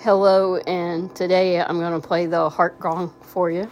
Hello, and today I'm going to play the heart gong for you.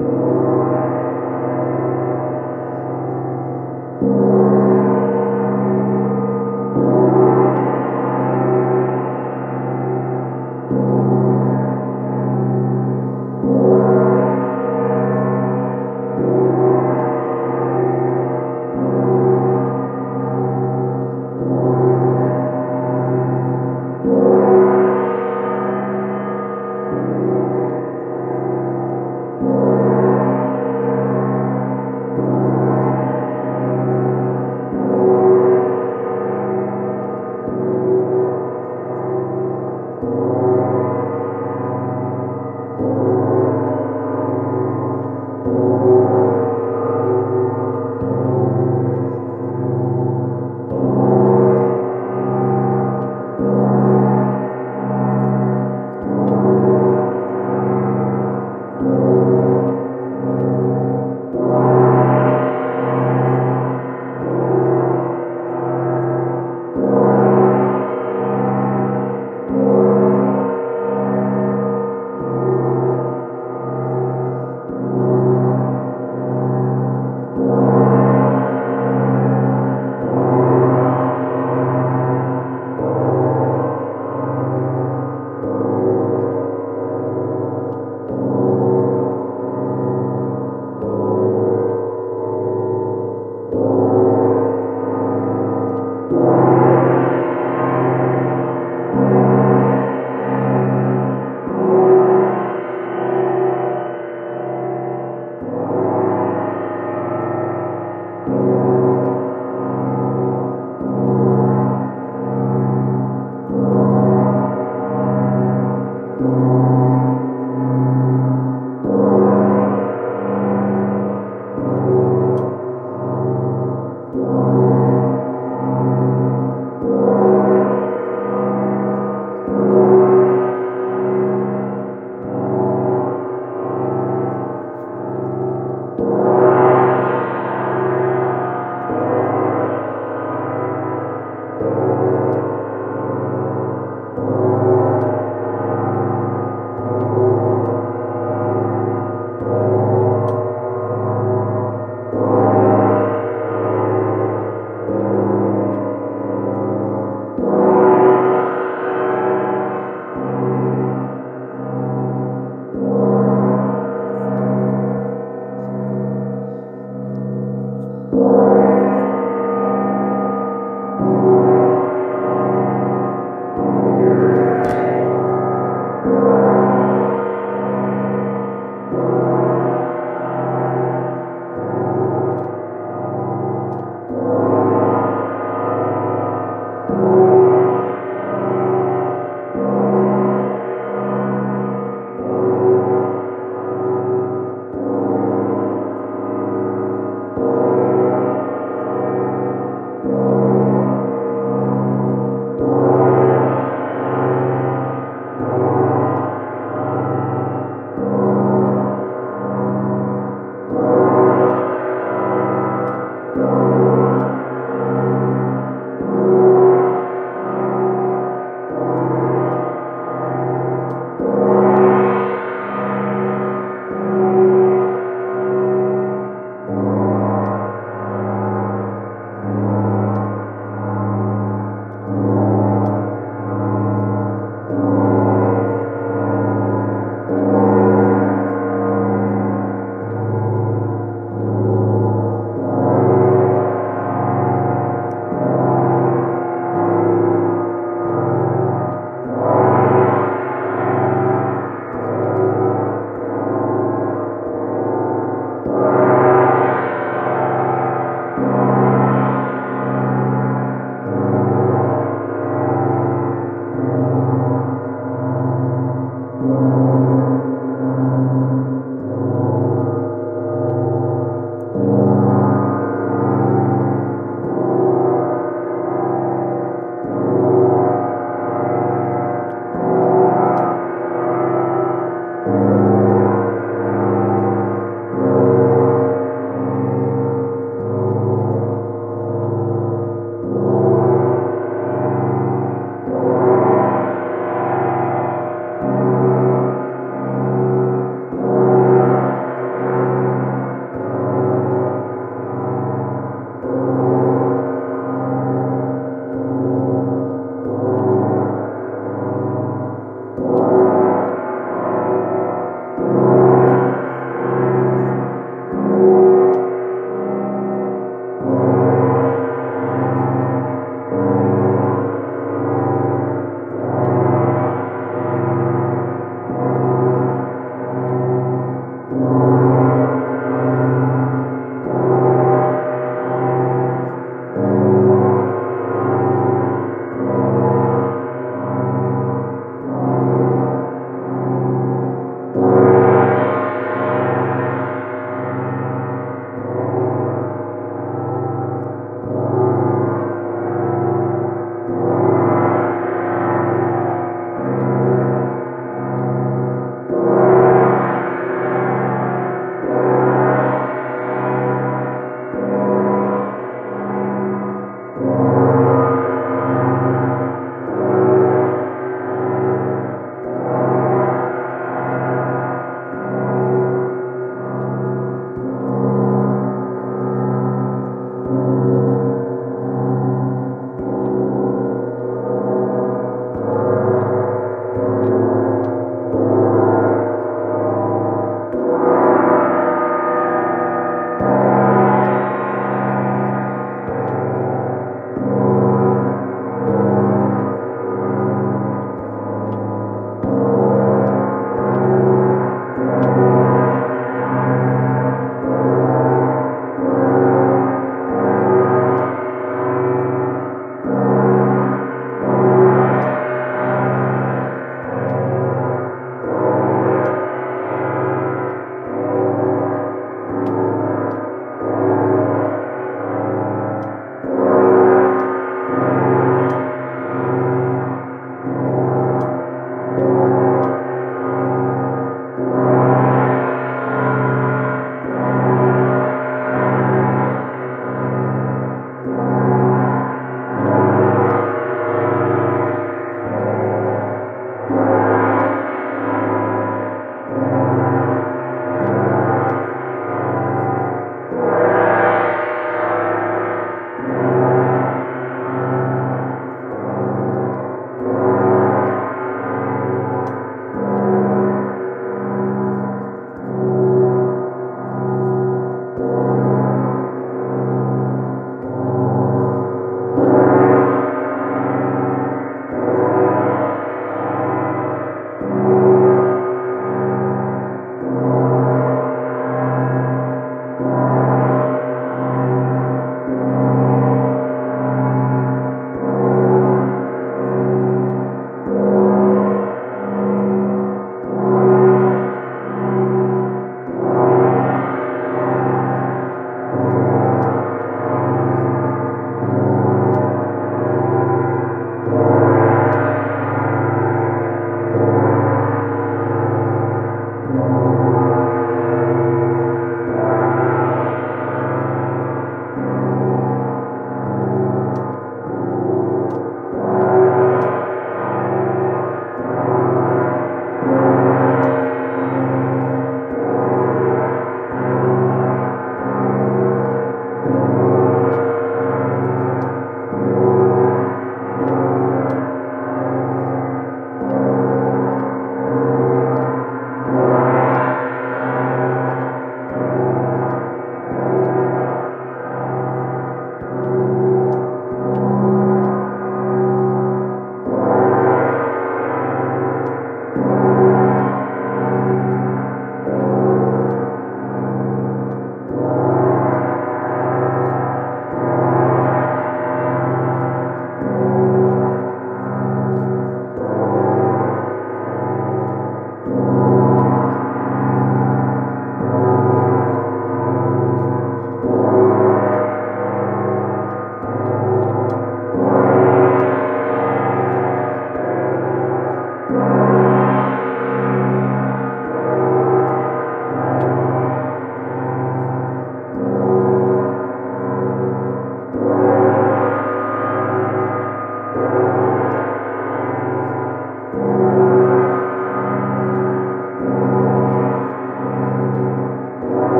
Música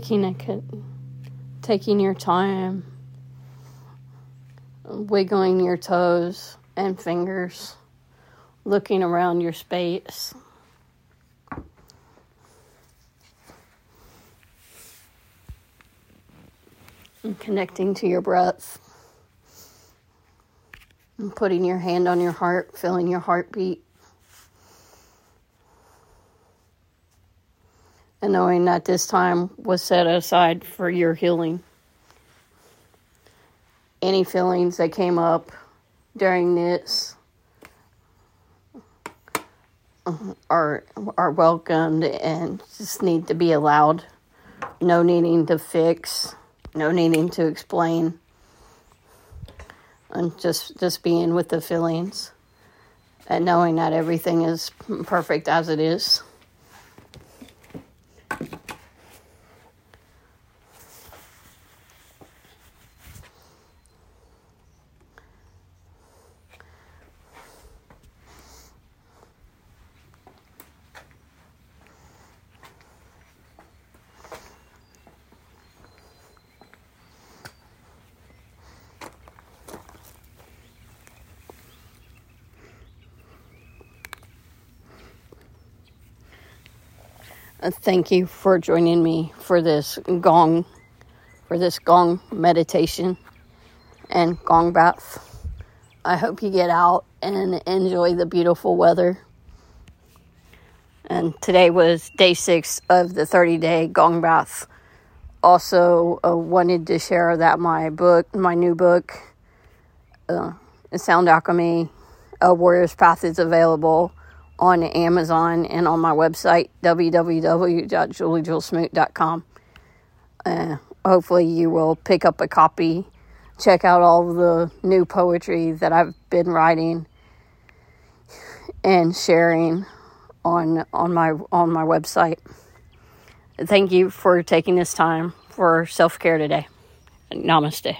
taking a taking your time, wiggling your toes and fingers, looking around your space. And connecting to your breath. And putting your hand on your heart, feeling your heartbeat. And knowing that this time was set aside for your healing. Any feelings that came up during this are are welcomed and just need to be allowed. No needing to fix, no needing to explain. And just just being with the feelings and knowing that everything is perfect as it is. Thank you for joining me for this gong, for this gong meditation and gong bath. I hope you get out and enjoy the beautiful weather. And today was day six of the 30 day gong bath. Also, uh, wanted to share that my book, my new book, uh, Sound Alchemy, A Warrior's Path, is available on Amazon and on my website, www.juliejulesmoot.com. Uh, hopefully, you will pick up a copy, check out all the new poetry that I've been writing and sharing on on my on my website. Thank you for taking this time for self care today. Namaste.